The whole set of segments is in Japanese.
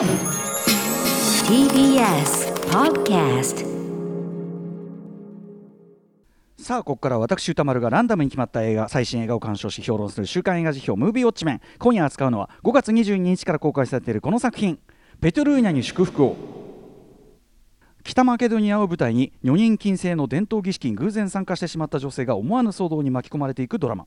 TBS Podcast さあここから私歌丸がランダムに決まった映画最新映画を鑑賞し評論する週刊映画辞表「ムービーウォッチメン」今夜扱うのは5月22日から公開されているこの作品「ペトルーニャに祝福を」北マケドニアを舞台に女人禁制の伝統儀式に偶然参加してしまった女性が思わぬ騒動に巻き込まれていくドラマ。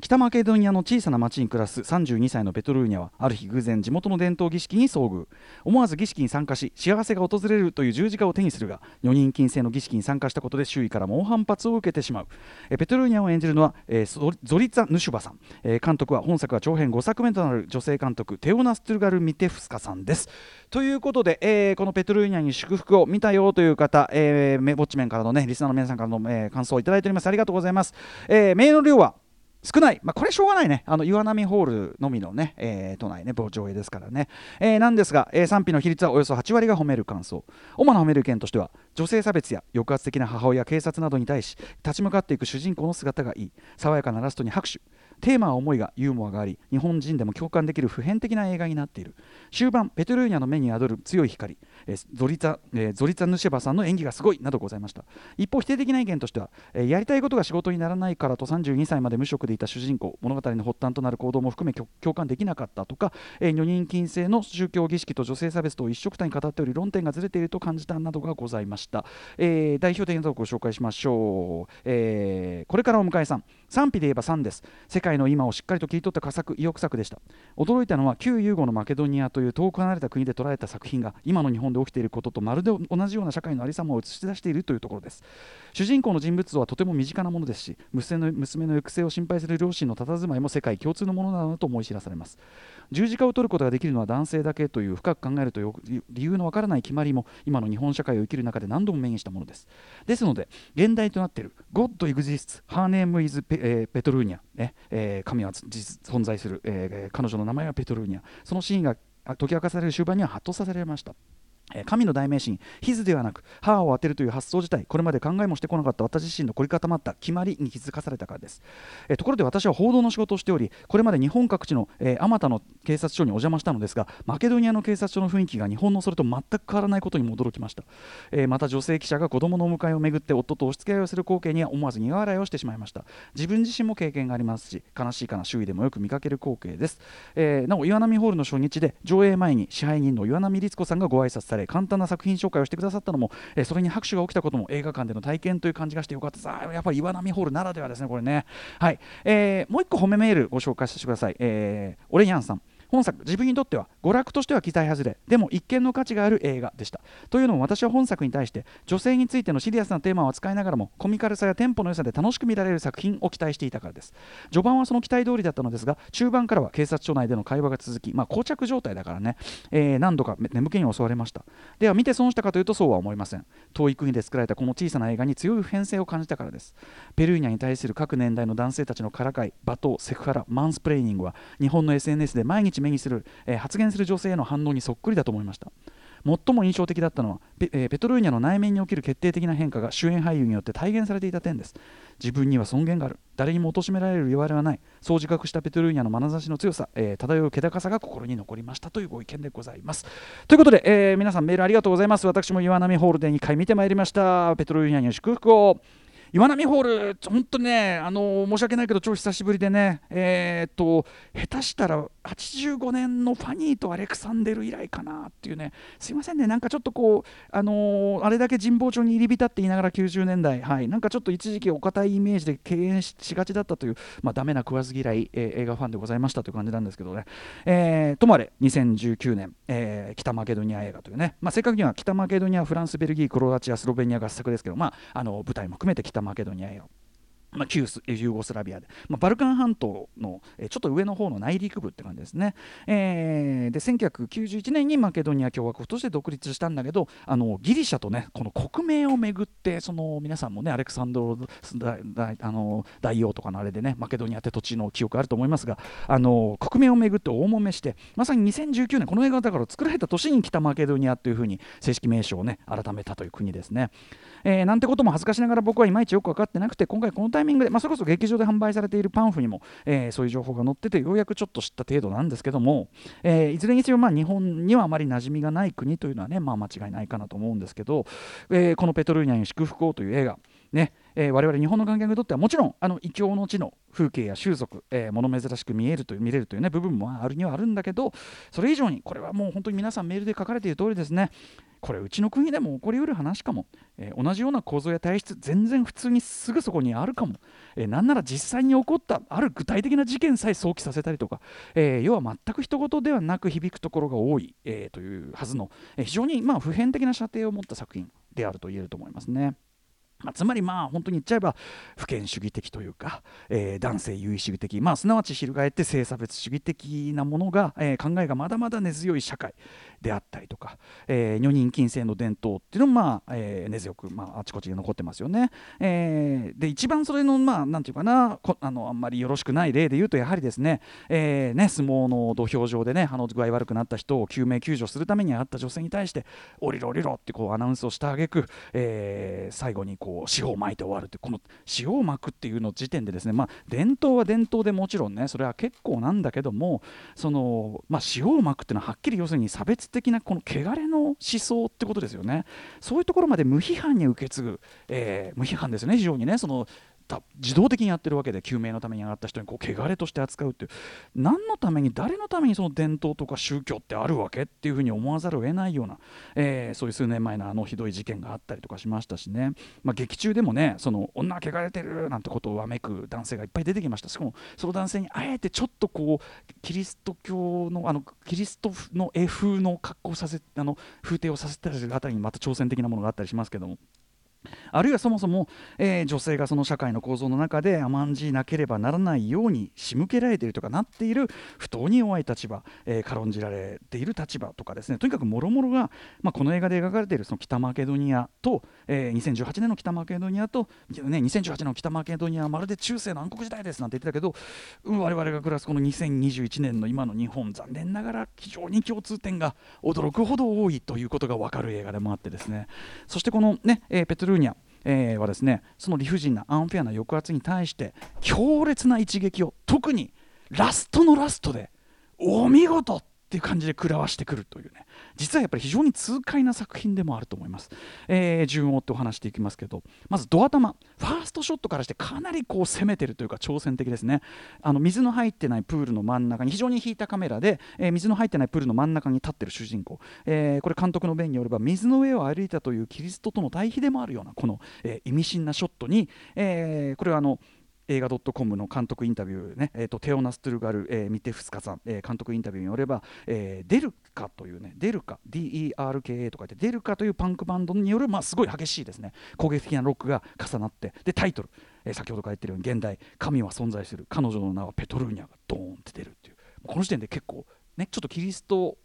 北マケドニアの小さな町に暮らす32歳のペトルーニャはある日偶然地元の伝統儀式に遭遇。思わず儀式に参加し幸せが訪れるという十字架を手にするが女人禁制の儀式に参加したことで周囲から猛反発を受けてしまう。えペトルーニャを演じるのは、えーゾリツァ・ヌシュバさん、えー監督は本作は長編5作目となる女性監督テオナス・トゥルガル・ミテフスカさんです。ということで、えーこのペトルーニャに祝福を見たよという方、えー、ボッチメンからのねリスナーの皆さんからの、えー感想をいただいております。ありがとうございます、えー、メールの量は少ない、まあ、これしょうがないね、あの岩波ホールのみのね、えー都内ね、上映ですからね、えーなんですが、えー賛否の比率はおよそ8割が褒める感想、主な褒める意見としては、女性差別や抑圧的な母親、警察などに対し、立ち向かっていく主人公の姿がいい、爽やかなラストに拍手、テーマは思いがユーモアがあり、日本人でも共感できる普遍的な映画になっている、終盤、ペトルーニャの目に宿る強い光、えーゾリツァ、えーゾリツァ・ヌシェバさんの演技がすごいなどございました。一方、否定的な意見としては、えーやりたいことが仕事にならないからと32歳まで無職でいた主人公、物語の発端となる行動も含め共感できなかったとか、えー女人禁制の宗教儀式と女性差別と一緒くたに語っており、論点がずれていると感じたなどがございました。えー代表的なところをご紹介しましょう。えーこれからお迎えさん、賛否で言えば3です。世界の今をしっかりと切り取った佳作、意欲作でした。驚いたのは旧ユーゴのマケドニアという遠く離れた国で捉えた作品が今の日本で起きていることとまるで同じような社会のありさまを映し出しているというところです。主人公の人物像はとても身近なものですし娘の娘の行く末を心配する両親の佇まいも世界共通のものなのだと思い知らされます。十字架を取ることができるのは男性だけという深く考えるとよ理由のわからない決まりも今の日本社会を生きる中で何度も目にしたものです。ですので現代となっている God exists Her name is ペ,、えーペトルーニャ、ねー神は実存在する、えー彼女の名前はペトルーニャ。そのシーンが解き明かされる終盤にはハッとさせられました。神の代名詞に「ヒズ」ではなく「母を当てるという発想自体これまで考えもしてこなかった私自身の凝り固まった決まりに気づかされたからです、えところで私は報道の仕事をしておりこれまで日本各地のあまたの警察署にお邪魔したのですがマケドニアの警察署の雰囲気が日本のそれと全く変わらないことにも驚きました、えーまた女性記者が子供のお迎えをめぐって夫と押し付け合いをする光景には思わず苦笑いをしてしまいました。自分自身も経験がありますし悲しいかな周囲でもよく見かける光景です、えーなお岩波ホールの初日で上映前に支配人の岩波律子さんがご挨拶され簡単な作品紹介をしてくださったのも、えーそれに拍手が起きたことも映画館での体験という感じがしてよかった。さあやっぱり岩波ホールならではですねこれね。はい、えーもう一個褒めメールご紹介させてください、えー、オレニャンさん。本作自分にとっては娯楽としては期待外れでも一見の価値がある映画でした。というのも私は本作に対して女性についてのシリアスなテーマを扱いながらもコミカルさやテンポの良さで楽しく見られる作品を期待していたからです。序盤はその期待通りだったのですが中盤からは警察署内での会話が続きまあ膠着状態だからね、えー何度か眠気に襲われました。では見て損したかというとそうは思いません。遠い国で作られたこの小さな映画に強い普遍性を感じたからです。ペルーニャに対する各年代の男性たちのからかい罵倒セクハラマンスプレーニングは日本の SNS で毎日目にする、えー発言する女性への反応にそっくりだと思いました。最も印象的だったのはペ,、えーペトルーニャの内面に起きる決定的な変化が主演俳優によって体現されていた点です。自分には尊厳がある。誰にも貶められる言われはない。そう自覚したペトルーニャの眼差しの強さ、えー漂う気高さが心に残りましたというご意見でございます。ということで、えー皆さんメールありがとうございます。私も岩波ホールで2回見てまいりました。ペトルーニャに祝福を岩波ホール、本当にね、あの申し訳ないけど、超久しぶりでね、えーっと、下手したら85年のファニーとアレクサンデル以来かなっていうね、すいませんね、なんかちょっとこう、あのあれだけ神保町に入り浸って言いながら90年代、はい、なんかちょっと一時期お堅いイメージで敬遠しがちだったという、まあ、ダメな食わず嫌い、えー映画ファンでございましたという感じなんですけどね、えーともあれ、2019年、えー北マケドニア映画というね、まあ、正確には北マケドニア、フランス、ベルギー、クロアチア、スロベニア合作ですけど、まあ、あの舞台も含めて北たマケドニアよ。まあ、旧スユーゴスラビアで、まあ、バルカン半島の、えちょっと上の方の内陸部って感じですね。えーで1991年にマケドニア共和国として独立したんだけどあのギリシャとねこの国名をめぐってその皆さんもねアレクサンドロ大大あの大王とかのあれでねマケドニアって土地の記憶あると思いますがあの国名をめぐって大揉めしてまさに2019年この映画だから作られた年に北マケドニアというふうに正式名称をね改めたという国ですね。えーなんてことも恥ずかしながら僕はいまいちよく分かってなくて今回このタイミングで、まあ、それこそ劇場で販売されているパンフにも、えー、そういう情報が載っててようやくちょっと知った程度なんですけども、えー、いずれにせよまあ日本にはあまり馴染みがない国というのはね、まあ、間違いないかなと思うんですけど、えー、この「ペトルーニャに祝福を」という映画ねえー、我々日本の観客にとってはもちろんあの異教の地の風景や習俗、えー、物珍しく見えるという見れるという、ね、部分もあるにはあるんだけどそれ以上にこれはもう本当に皆さんメールで書かれている通りですねこれうちの国でも起こりうる話かも、えー、同じような構造や体質全然普通にすぐそこにあるかも、えー、なんなら実際に起こったある具体的な事件さえ想起させたりとか、えー、要は全く人事ではなく響くところが多い、えというはずの、え非常にまあ普遍的な射程を持った作品であると言えると思いますね。まあ、つまりまあ本当に言っちゃえば不権主義的というか、えー、男性優位主義的、まあ、すなわち翻って性差別主義的なものが、えー、考えがまだまだ根強い社会。であったりとか、えー、女人禁制の伝統っていうのも、まあえー、根強く、まあ、あちこちに残ってますよね。えー、で一番それのまあなんていうかなあのあんまりよろしくない例で言うとやはりですね,、えーね、相撲の土俵上でねあの具合悪くなった人を救命救助するためにあった女性に対して降りろ降りろってこうアナウンスをしたあげく、えー、最後にこうこう塩をまいて終わるってこの塩をまくっていうの時点でですねまあ伝統は伝統でもちろんねそれは結構なんだけどもそのまあ塩をまくっていうのははっきり要するに差別的なこの汚れの思想ってことですよね。そういうところまで無批判に受け継ぐ、えー、無批判ですよね。非常にねその自動的にやってるわけで救命のために上がった人にこう汚れとして扱うっていう。何のために誰のためにその伝統とか宗教ってあるわけっていうふうに思わざるを得ないような、えー、そういう数年前のあのひどい事件があったりとかしましたしね、まあ、劇中でもねその女汚れてるなんてことをわめく男性がいっぱい出てきました。しかもその男性にあえてちょっとこうキリスト教のあのキリストの絵風の格好させあの風景をさせたりするあたりにまた挑戦的なものがあったりしますけども。あるいはそもそも、えー、女性がその社会の構造の中で甘んじなければならないように仕向けられているとかなっている不当に弱い立場、えー、軽んじられている立場とかですね。とにかくもろもろが、まあ、この映画で描かれているその北マケドニアと、えー、2018年の北マケドニアと、ね、2018年の北マケドニアはまるで中世の暗黒時代ですなんて言ってたけど、うん、我々が暮らすこの2021年の今の日本残念ながら非常に共通点が驚くほど多いということが分かる映画でもあってですね。そしてこのね、えー、ペトルーニャえー、はですねその理不尽なアンフェアな抑圧に対して強烈な一撃を特にラストのラストでお見事っていう感じで食らわしてくるというね。実はやっぱり非常に痛快な作品でもあると思います、えー、順を追ってお話していきますけどまずドア玉ファーストショットからしてかなりこう攻めてるというか挑戦的ですね。あの水の入ってないプールの真ん中に非常に引いたカメラで、えー、水の入ってないプールの真ん中に立ってる主人公、えー、これ監督の弁によれば水の上を歩いたというキリストとの対比でもあるようなこの、え意味深なショットに、えこれはあの映画 .com の監督インタビューね、えーと、テオナス・トゥルガル、えー、ミテフスカさん、えー、監督インタビューによれば、えー、デルカというね、デルカ、DERKA とか言って、デルカというパンクバンドによる、まあ、すごい激しいですね、攻撃的なロックが重なって、で、タイトル、えー、先ほどから言ってるように、現代、神は存在する、彼女の名はペトルーニャがドーンって出るっていう、この時点で結構、ね、ちょっとキリスト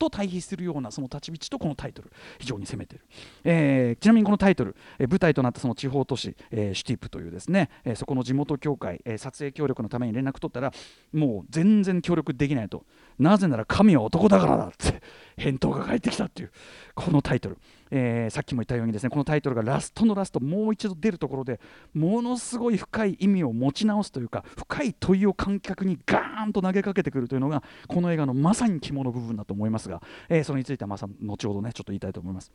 と対比するようなその立ち位置とこのタイトル非常に攻めてる、えー、ちなみにこのタイトル、えー、舞台となったその地方都市、えー、シュティップというですね、え、そこの地元協会、え、撮影協力のために連絡取ったらもう全然協力できないと。なぜなら神は男だからだって返答が返ってきたっていうこのタイトル、えー、さっきも言ったようにですねこのタイトルがラストのラストもう一度出るところでものすごい深い意味を持ち直すというか深い問いを観客にガーンと投げかけてくるというのがこの映画のまさに肝の部分だと思いますが、えー、それについてはまさ後ほどねちょっと言いたいと思います。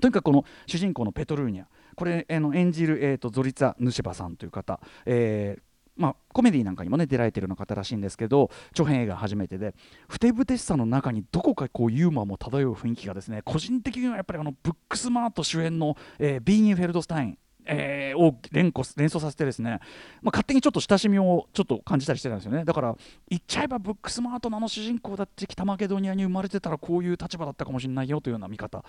とにかくこの主人公のペトルーニャこれ、えー、の演じる、えーと、ゾリツァ・ヌシェバさんという方、えー、まあ、コメディなんかにもね出られてるような方らしいんですけど長編映画初めてでふてぶてしさの中にどこかこうユーモアも漂う雰囲気がですね個人的にはやっぱりあのブックスマート主演の、えー、ビーニー・フェルドスタインえー、を連呼連想させてですね、まあ、勝手にちょっと親しみをちょっと感じたりしてたんですよね。だから言っちゃえばブックスマートのあの主人公だって北マケドニアに生まれてたらこういう立場だったかもしれないよというような見方、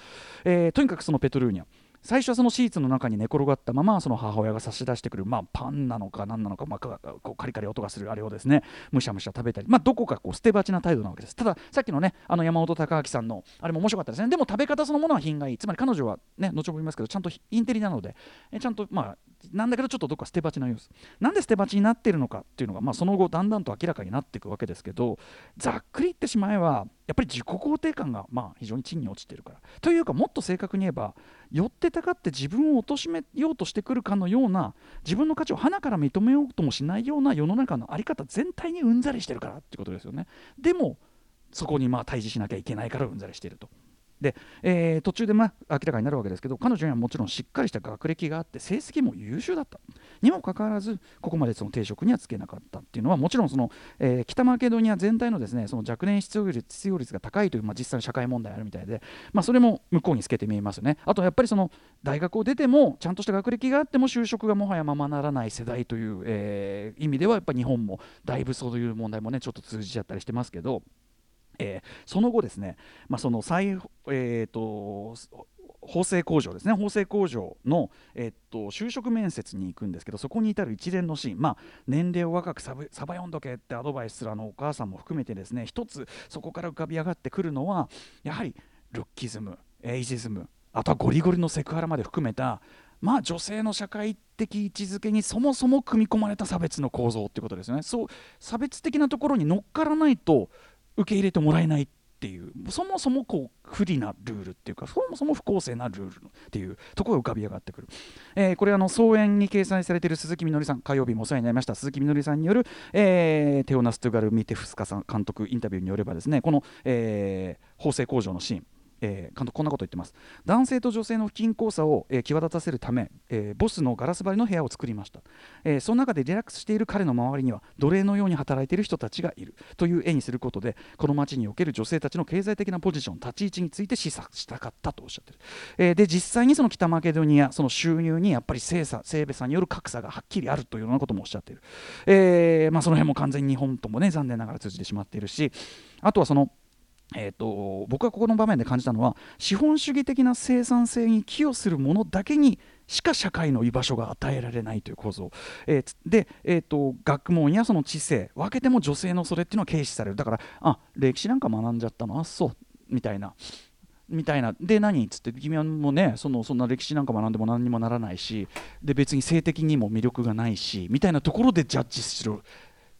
えー、とにかくそのペトルーニャ。最初はそのシーツの中に寝転がったままその母親が差し出してくる、まあ、パンなのか何なのか、まあ、こうカリカリ音がするあれをですね。むしゃむしゃ食べたり、まあ、どこかこう捨て鉢な態度なわけです。たださっきのねあの山本隆明さんのあれも面白かったですね。でも食べ方そのものは品がいい。つまり彼女はね後ほど言いますけどちゃんとインテリなのでえちゃんとまあなんだけどちょっとどっか捨て鉢な様子なんで捨て鉢になっているのかっていうのが、まあ、その後だんだんと明らかになっていくわけですけどざっくり言ってしまえばやっぱり自己肯定感がまあ非常に地に落ちてるから。というかもっと正確に言えば寄ってたかって自分を貶めようとしてくるかのような自分の価値を花から認めようともしないような世の中の在り方全体にうんざりしてるからってことですよね。でもそこにまあ対峙しなきゃいけないからうんざりしてると。で、えー、途中でまあ明らかになるわけですけど彼女にはもちろんしっかりした学歴があって成績も優秀だったにもかかわらずここまでその定職にはつけなかったっていうのはもちろんその、えー、北マケドニア全体のですねその若年失業率失業率が高いという、まあ、実際の社会問題あるみたいで、まあ、それも向こうにつけて見えますよねあとやっぱりその大学を出てもちゃんとした学歴があっても就職がもはやままならない世代という、えー、意味ではやっぱり日本もだいぶそういう問題もねちょっと通じちゃったりしてますけど。えー、その後ですね、まあ、その再、えーと、縫製工場ですね縫製工場の、えっと、就職面接に行くんですけどそこに至る一連のシーン、まあ、年齢を若くサバ読んどけってアドバイスするあのお母さんも含めてですね一つそこから浮かび上がってくるのはやはりルッキズムエイジズムあとはゴリゴリのセクハラまで含めたまあ、女性の社会的位置づけにそもそも組み込まれた差別の構造っていうことですよね。そう差別的なところに乗っからないと受け入れてもらえないっていうそもそもこう不利なルールっていうかそもそも不公正なルールっていうところが浮かび上がってくる、えー、これあの総演に掲載されている鈴木みのりさん火曜日もお世話になりました。鈴木みのりさんによる、えー、テオナス・トゥガル・ミテフスカさん監督インタビューによればですねこの、えー、縫製工場のシーンえー、監督こんなこと言ってます。男性と女性の不均衡さを、えー、際立たせるため、えー、ボスのガラス張りの部屋を作りました、え、その中でリラックスしている彼の周りには奴隷のように働いている人たちがいる。という絵にすることでこの街における女性たちの経済的なポジション立ち位置について示唆したかったとおっしゃってる、え、で実際にその北マケドニアその収入にやっぱり性差性別差による格差がはっきりあるというようなこともおっしゃっている、えまあ、その辺も完全に日本ともね残念ながら通じてしまっているしあとはそのえーと、僕がここの場面で感じたのは資本主義的な生産性に寄与するものだけにしか社会の居場所が与えられないという構造、えー、で、えーと、学問やその知性分けても女性のそれっていうのは軽視される。だからあ歴史なんか学んじゃったの？あそう。みたいな。みたいな。で何？っつって君はもうねそのそんな歴史なんか学んでも何にもならないしで別に性的にも魅力がないしみたいなところでジャッジする。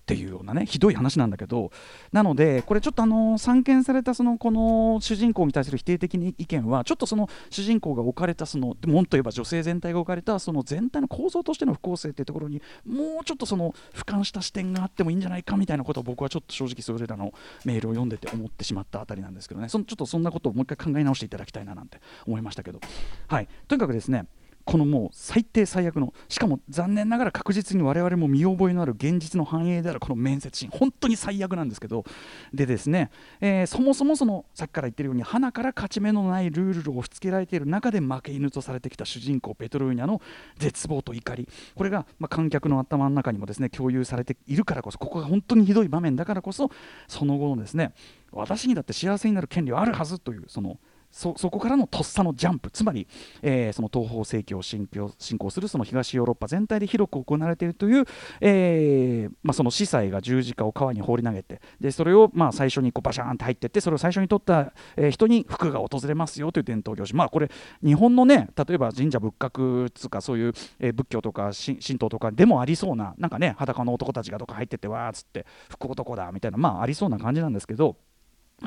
っていうようなねひどい話なんだけどなのでこれちょっとあの散見されたそのこの主人公に対する否定的な意見はちょっとその主人公が置かれたそのもっと言えば女性全体が置かれたその全体の構造としての不公正っていうところにもうちょっとその俯瞰した視点があってもいいんじゃないかみたいなことを僕はちょっと正直それらのメールを読んでて思ってしまったあたりなんですけどね。そのちょっとそんなことをもう一回考え直していただきたいななんて思いましたけど。はい。とにかくですねこのもう最低最悪のしかも残念ながら確実に我々も見覚えのある現実の繁栄であるこの面接シーン。本当に最悪なんですけど。でですね、えー、そもそもそのさっきから言ってるように鼻から勝ち目のないルールを押し付けられている中で負け犬とされてきた主人公ペトローニャの絶望と怒り。これがま観客の頭の中にもですね共有されているからこそここが本当にひどい場面だからこそその後のですね私にだって幸せになる権利はあるはずというそのそこからのとっさのジャンプ。つまり、えー、その東方正教を進行するその東ヨーロッパ全体で広く行われているという、えーまあ、その司祭が十字架を川に放り投げてでそれをまあ最初にこうバシャーンって入っていってそれを最初に取った、人に福が訪れますよという伝統行事。まあこれ日本のね例えば神社仏閣つかそういう、仏教とか神道とかでもありそうななんかね裸の男たちがどっか入ってってわーっつって福男だみたいなまあありそうな感じなんですけど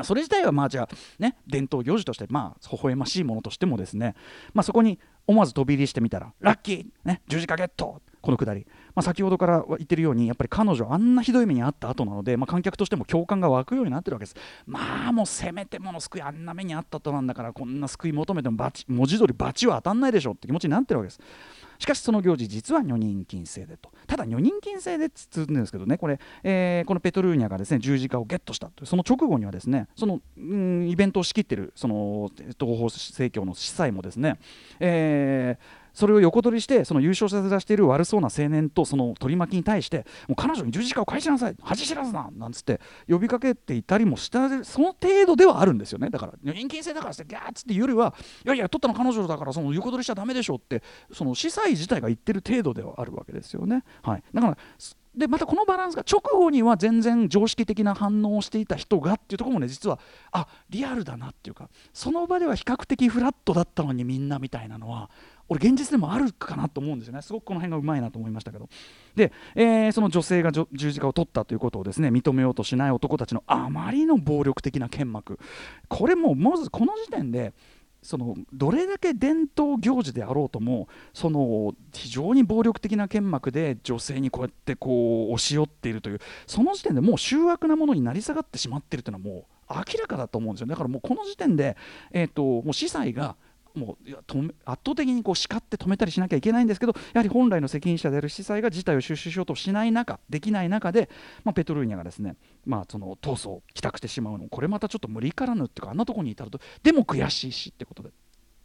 それ自体はまあじゃあね伝統行事としてまあ微笑ましいものとしてもですね、まあ、そこに思わず飛び入りしてみたらラッキー、ね、十字架ゲットこのくだり、まあ、先ほどから言ってるようにやっぱり彼女あんなひどい目にあった後なので、まあ、観客としても共感が湧くようになってるわけです。まあもうせめてもの救いあんな目にあった後なんだからこんな救い求めてもバチ文字通りバチは当たんないでしょうって気持ちになってるわけです。しかしその行事実は女人禁制でと。ただ女人禁制でっつうんですけどねこれ、えー、このペトルーニャがですね十字架をゲットしたというその直後にはですねその、うん、イベントを仕切ってるその東方正教の司祭もですね、えーそれを横取りしてその優勝させ出している悪そうな青年とその取り巻きに対してもう彼女に十字架を返しなさい恥知らずななんつって呼びかけていたりもしたその程度ではあるんですよね。だから人間性だからってギャーッつっていうよりはいやいや取ったの彼女だからその横取りしちゃだめでしょってその司祭自体が言ってる程度ではあるわけですよね。はい、だからでまたこのバランスが直後には全然常識的な反応をしていた人がっていうところもね実はあリアルだなっていうかその場では比較的フラットだったのにみんなみたいなのは俺現実でもあるかなと思うんですよね。すごくこの辺がうまいなと思いましたけど。で、えー、その女性が十字架を取ったということをですね認めようとしない男たちのあまりの暴力的な剣幕。これもまずこの時点でそのどれだけ伝統行事であろうともその非常に暴力的な剣幕で女性にこうやってこう押し寄っているというその時点でもう醜悪なものになり下がってしまっているというのはもう明らかだと思うんですよ。だからもうこの時点で、えーと、もう司祭がもう圧倒的にこう叱って止めたりしなきゃいけないんですけどやはり本来の責任者である司祭が事態を収拾しようとしない中できない中で、まあ、ペトルーニャがですね、まあ、その逃走帰宅してしまうのこれまたちょっと無理からぬっていうかあんなところに至るとでも悔しいしってことで。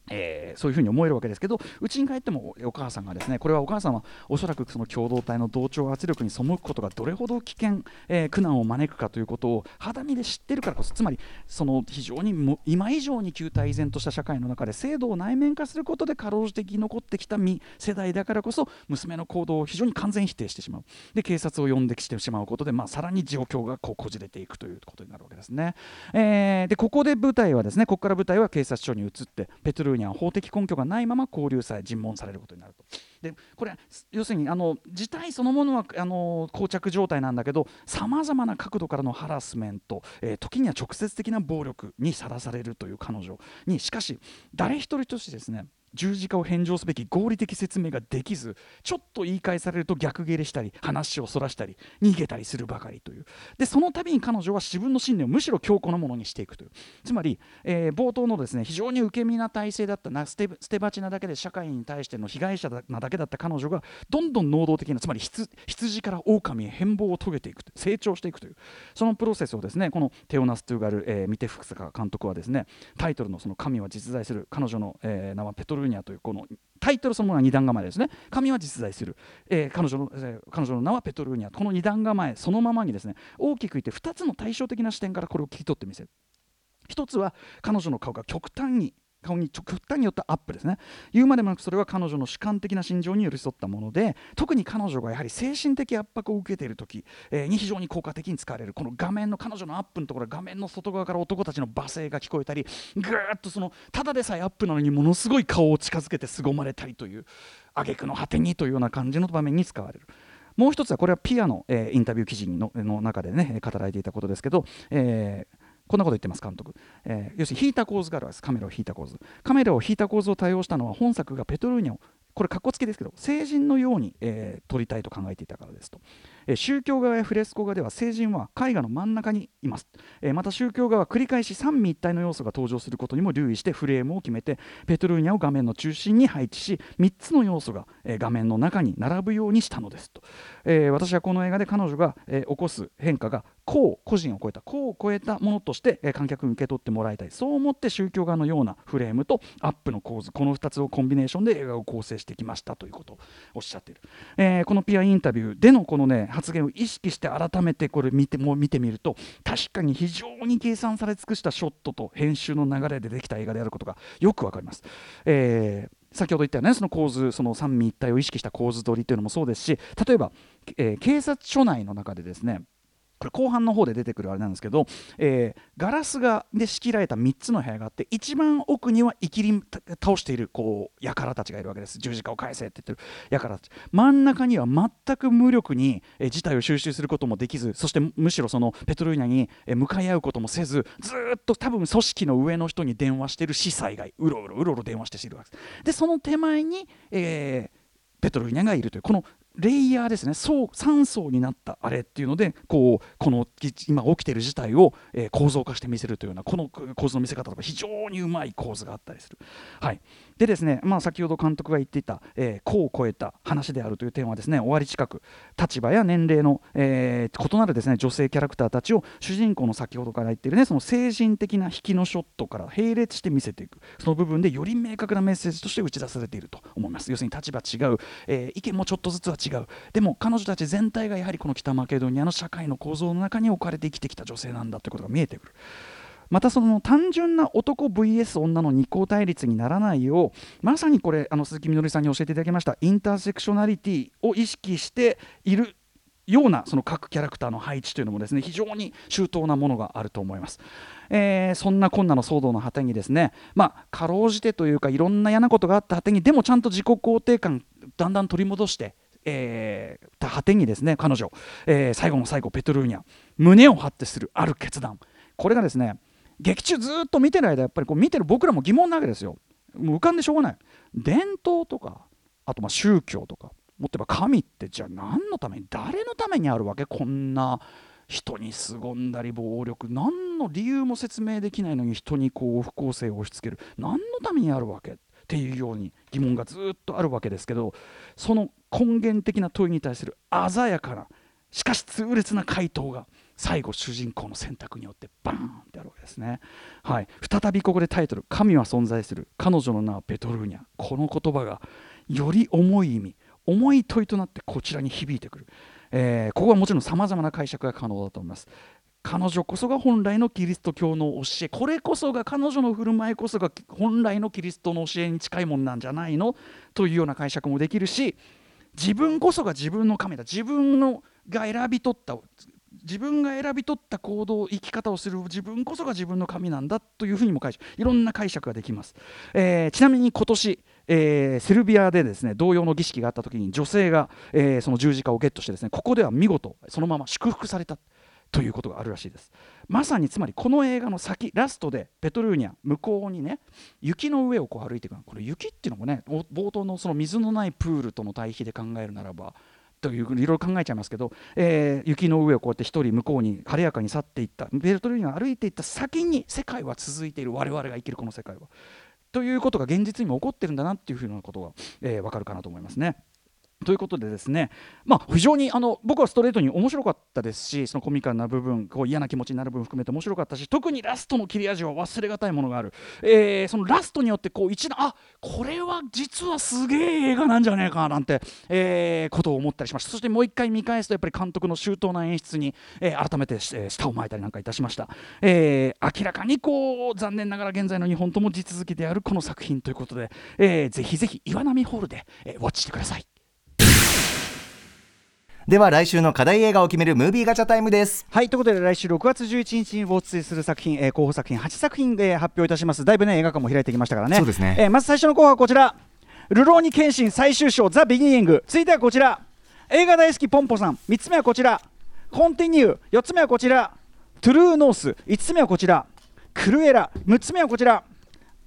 えー、そういうふうに思えるわけですけどうちに帰ってもお母さんがですねこれはお母さんはおそらくその共同体の同調圧力に背くことがどれほど危険、えー、苦難を招くかということを肌身で知ってるからこそつまりその非常にも今以上に旧態依然とした社会の中で制度を内面化することでかろうじて生き残ってきた身世代だからこそ娘の行動を非常に完全否定してしまう。で警察を呼んできてしまうことで、まあ、さらに状況がこうこじれていくということになるわけですね、えー、でここで舞台はですねここから舞台は警察署に移ってペトル留には法的根拠がないまま交流され尋問されることになると。でこれ要するにあの事態そのものはあの膠着状態なんだけどさまざまな角度からのハラスメント、えー、時には直接的な暴力にさらされるという彼女にしかし誰一人としてですね十字架を返上すべき合理的説明ができずちょっと言い返されると逆ギレしたり話をそらしたり逃げたりするばかりという。でその度に彼女は自分の信念をむしろ強固なものにしていくという。つまり、えー、冒頭のですね非常に受け身な体制だったな捨て捨て鉢なだけで社会に対しての被害者なだけだった彼女がどんどん能動的なつまり羊から狼へ変貌を遂げていく成長していくという。そのプロセスをですねこのテオナス・トゥーガル、えー、ミテフクサ監督はですねタイトルのその神は実在する彼女の、えー、名はペトルルニアというこのタイトルそのものは二段構えですね。神は実在する、えー、彼女の、えー、彼女の名はペトルーニャ。この二段構えそのままにですね大きく言って2つの対照的な視点からこれを聞き取ってみせる。一つは彼女の顔が極端に顔に極端によってアップですね言うまでもなくそれは彼女の主観的な心情に寄り添ったもので特に彼女がやはり精神的圧迫を受けている時、え、に非常に効果的に使われるこの画面の彼女のアップのところ画面の外側から男たちの罵声が聞こえたりぐーっとそのただでさえアップなのにものすごい顔を近づけて凄まれたりという挙句の果てにというような感じの場面に使われる。もう一つはこれはピアノ、えー、インタビュー記事のの中でね語られていたことですけど、えーこんなこと言ってます監督、えー、要するに引いた構図があるわけです。カメラを引いた構図。カメラを引いた構図を対応したのは本作がペトルーニャをこれかっこつけですけど成人のように、えー、撮りたいと考えていたからですと、宗教画やフレスコ画では聖人は絵画の真ん中にいます、えまた宗教画は繰り返し三位一体の要素が登場することにも留意してフレームを決めてペトルーニャを画面の中心に配置し3つの要素が、え画面の中に並ぶようにしたのですと、え私はこの映画で彼女が、え起こす変化が個個人を超えた個を超えたものとして、え観客に受け取ってもらいたい。そう思って宗教画のようなフレームとアップの構図この2つをコンビネーションで映画を構成してきましたということをおっしゃっている、え、このピアインタビューでのこのね発言を意識して改めてこれ見てもう見てみると確かに非常に計算され尽くしたショットと編集の流れでできた映画であることがよくわかります。えー先ほど言ったよねその構図その三位一体を意識した構図取りというのもそうですし例えば、えー、警察署内の中でですねこれ後半の方で出てくるあれなんですけど、えー、ガラスがで仕切られた3つの部屋があって一番奥には生きり倒しているこう輩たちがいるわけです。十字架を返せって言ってる。輩たち。真ん中には全く無力に、えー、事態を収集することもできずそしてむしろそのペトルーニャに、えー、向かい合うこともせずずっと多分組織の上の人に電話してる司祭がうろうろうろうろ電話しているわけです。でその手前に、えーペトルーニャがいるという。このレイヤーですね。層3層になったあれっていうのでこうこの今起きている事態を、えー、構造化して見せるというようなこの構図の見せ方とか非常にうまい構図があったりする。はい。でですね、まあ、先ほど監督が言っていた、えー、個を超えた話であるという点はですね終わり近く立場や年齢の、えー、異なるですね女性キャラクターたちを主人公の先ほどから言っているねその精神的な引きのショットから並列して見せていく。その部分でより明確なメッセージとして打ち出されていると思います。要するに立場違う、えー、意見もちょっとずつは違うでも彼女たち全体がやはりこの北マケドニアの社会の構造の中に置かれて生きてきた女性なんだということが見えてくる。またその単純な男 VS 女の二項対立にならないようまさにこれあの鈴木みのりさんに教えていただきましたインターセクショナリティを意識しているようなその各キャラクターの配置というのもですね非常に周到なものがあると思います。えー、そんなこんなの騒動の果てにですねまあかろうじてというかいろんな嫌なことがあった果てにでもちゃんと自己肯定感だんだん取り戻してえー、果てにですね彼女、えー、最後の最後ペトルーニャ胸を張ってするある決断。これがですね劇中ずっと見てる間やっぱりこう見てる僕らも疑問なわけですよ。もう浮かんでしょうがない。伝統とかあとまあ宗教とかもっと言えば神ってじゃあ何のために誰のためにあるわけ？こんな人に凄んだり暴力。何の理由も説明できないのに人にこう不公正を押し付ける。何のためにあるわけ？っていうように疑問がずっとあるわけですけどその根源的な問いに対する鮮やかなしかし痛烈な回答が最後主人公の選択によってバーンってあるわけですね、はい、再びここでタイトル「神は存在する彼女の名はペトルーニャ」この言葉がより重い意味重い問いとなってこちらに響いてくる、えー、ここはもちろんさまざまな解釈が可能だと思います。彼女こそが本来のキリスト教の教えこれこそが彼女の振る舞いこそが本来のキリストの教えに近いものなんじゃないの？というような解釈もできるし自分こそが自分の神だ。自分のが選び取った自分が選び取った行動生き方をする自分こそが自分の神なんだ。というふうにも解釈いろんな解釈ができます、えー、ちなみに今年、えー、セルビアでですね同様の儀式があった時に女性が、えー、その十字架をゲットしてですねここでは見事そのまま祝福された。ということがあるらしいですまさにつまりこの映画の先ラストでペトルーニャ向こうにね雪の上をこう歩いていくこれ雪っていうのもね冒頭のその水のないプールとの対比で考えるならばといういろいろ考えちゃいますけど、えー、雪の上をこうやって一人向こうに晴れやかに去っていったベルトルーニャが歩いていった先に世界は続いている我々が生きるこの世界は。ということが現実にも起こってるんだなっていうふうなことが、えー、分かるかなと思いますね。ということでですね、まあ、非常にあの僕はストレートに面白かったですしそのコミカルな部分こう嫌な気持ちになる部分含めて面白かったし特にラストの切れ味は忘れがたいものがある、えー、そのラストによってこう一段あこれは実はすげえ映画なんじゃねえかなんて、えー、ことを思ったりしました。そしてもう一回見返すとやっぱり監督の周到な演出に、えー、改めて、えー、舌を巻いたりなんかいたしました、えー、明らかにこう残念ながら現在の日本とも地続きであるこの作品ということで、えー、ぜひぜひ岩波ホールで、えー、ウォッチしてください。では来週の課題映画を決めるムービーガチャタイムです。はいということで来週6月11日に没追する作品、えー、候補作品8作品で発表いたしますだいぶね映画館も開いてきましたからね。そうですね、えー、まず最初の候補はこちら「るろうに剣心最終章ザ・ビギニング」続いてはこちら。映画大好きポンポさん。3つ目はこちら。コンティニュー。4つ目はこちら。トゥルーノース。5つ目はこちら。クルエラ。6つ目はこちら。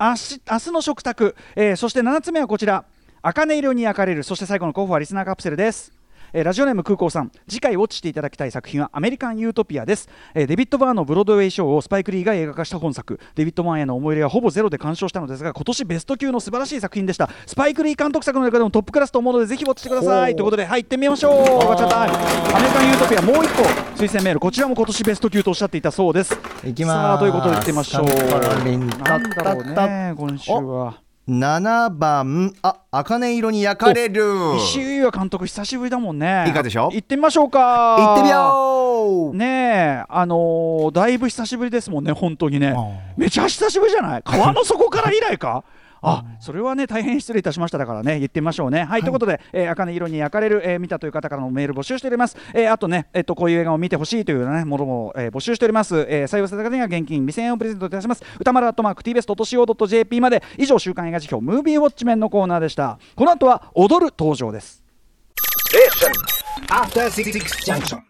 明日明日の食卓、えー、そして7つ目はこちら。茜色に焼かれる。そして最後の候補はリスナーカプセルですえー、ラジオネーム空港さん。次回ウォッチしていただきたい作品はアメリカン・ユートピアです、えー、デビッド・バーンのブロードウェイショーをスパイク・リーが映画化した本作。デビッド・バーンへの思い入れはほぼゼロで鑑賞したのですが今年ベスト級の素晴らしい作品でした。スパイク・リー監督作の中でもトップクラスと思うのでぜひウォッチしてください。ということではい行ってみましょう。ガチャタイムアメリカン・ユートピアもう一個推薦メールこちらも今年ベスト級とおっしゃっていたそうです。いきます。さあということで行ってみましょう。なんだろうね今週は7番。あ茜色に焼かれる。石井優監督久しぶりだもんね。いいかでしょ行ってみましょうか。行ってみよう。ねえあのー、だいぶ久しぶりですもんね本当にね。めちゃ久しぶりじゃない？川の底から以来か？あそれはね大変失礼いたしましただからね言ってみましょうね。はい、はい、ということで、えー、茜色に焼かれる、えー、見たという方からのメール募集しております、えー、あとねえっ、とこういう映画を見てほしいというねものも、えー、募集しております、えー、採用された方には現金2000円をプレゼントいたします。歌丸アットマーク TBS.CO.JP まで。以上週刊映画辞表ムービーウォッチメンのコーナーでした。この後は踊る登場です。え After 66 junction.